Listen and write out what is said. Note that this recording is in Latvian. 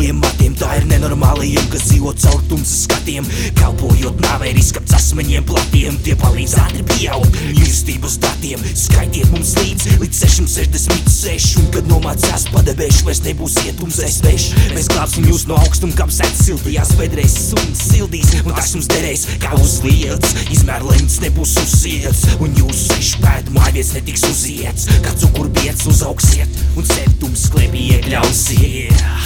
nenormāliem matiem. Tā ir nenormālajiem, kas dzīvo caur tumsas skatiem. Kalpojot nāvei riskap asmeņiem platiem. Tie palīdz ātri pieaugt mīlestības datiem. Skaitiet mums līdz līdz 666 Un kad nomācās padebēšu, vairs nebūs ietums aizveš Mēs glābsim jūs no augstuma, kam sēt siltajās vedrēs Suns sildīs, un tas jums derēs kā uz lietas. Izmēr lemts nebūs uziets Un jūsu sešu pēdu mājvies netiks uziets Kā cukurbiets uzaugsiet un sevi tums sklēpī iekļausiet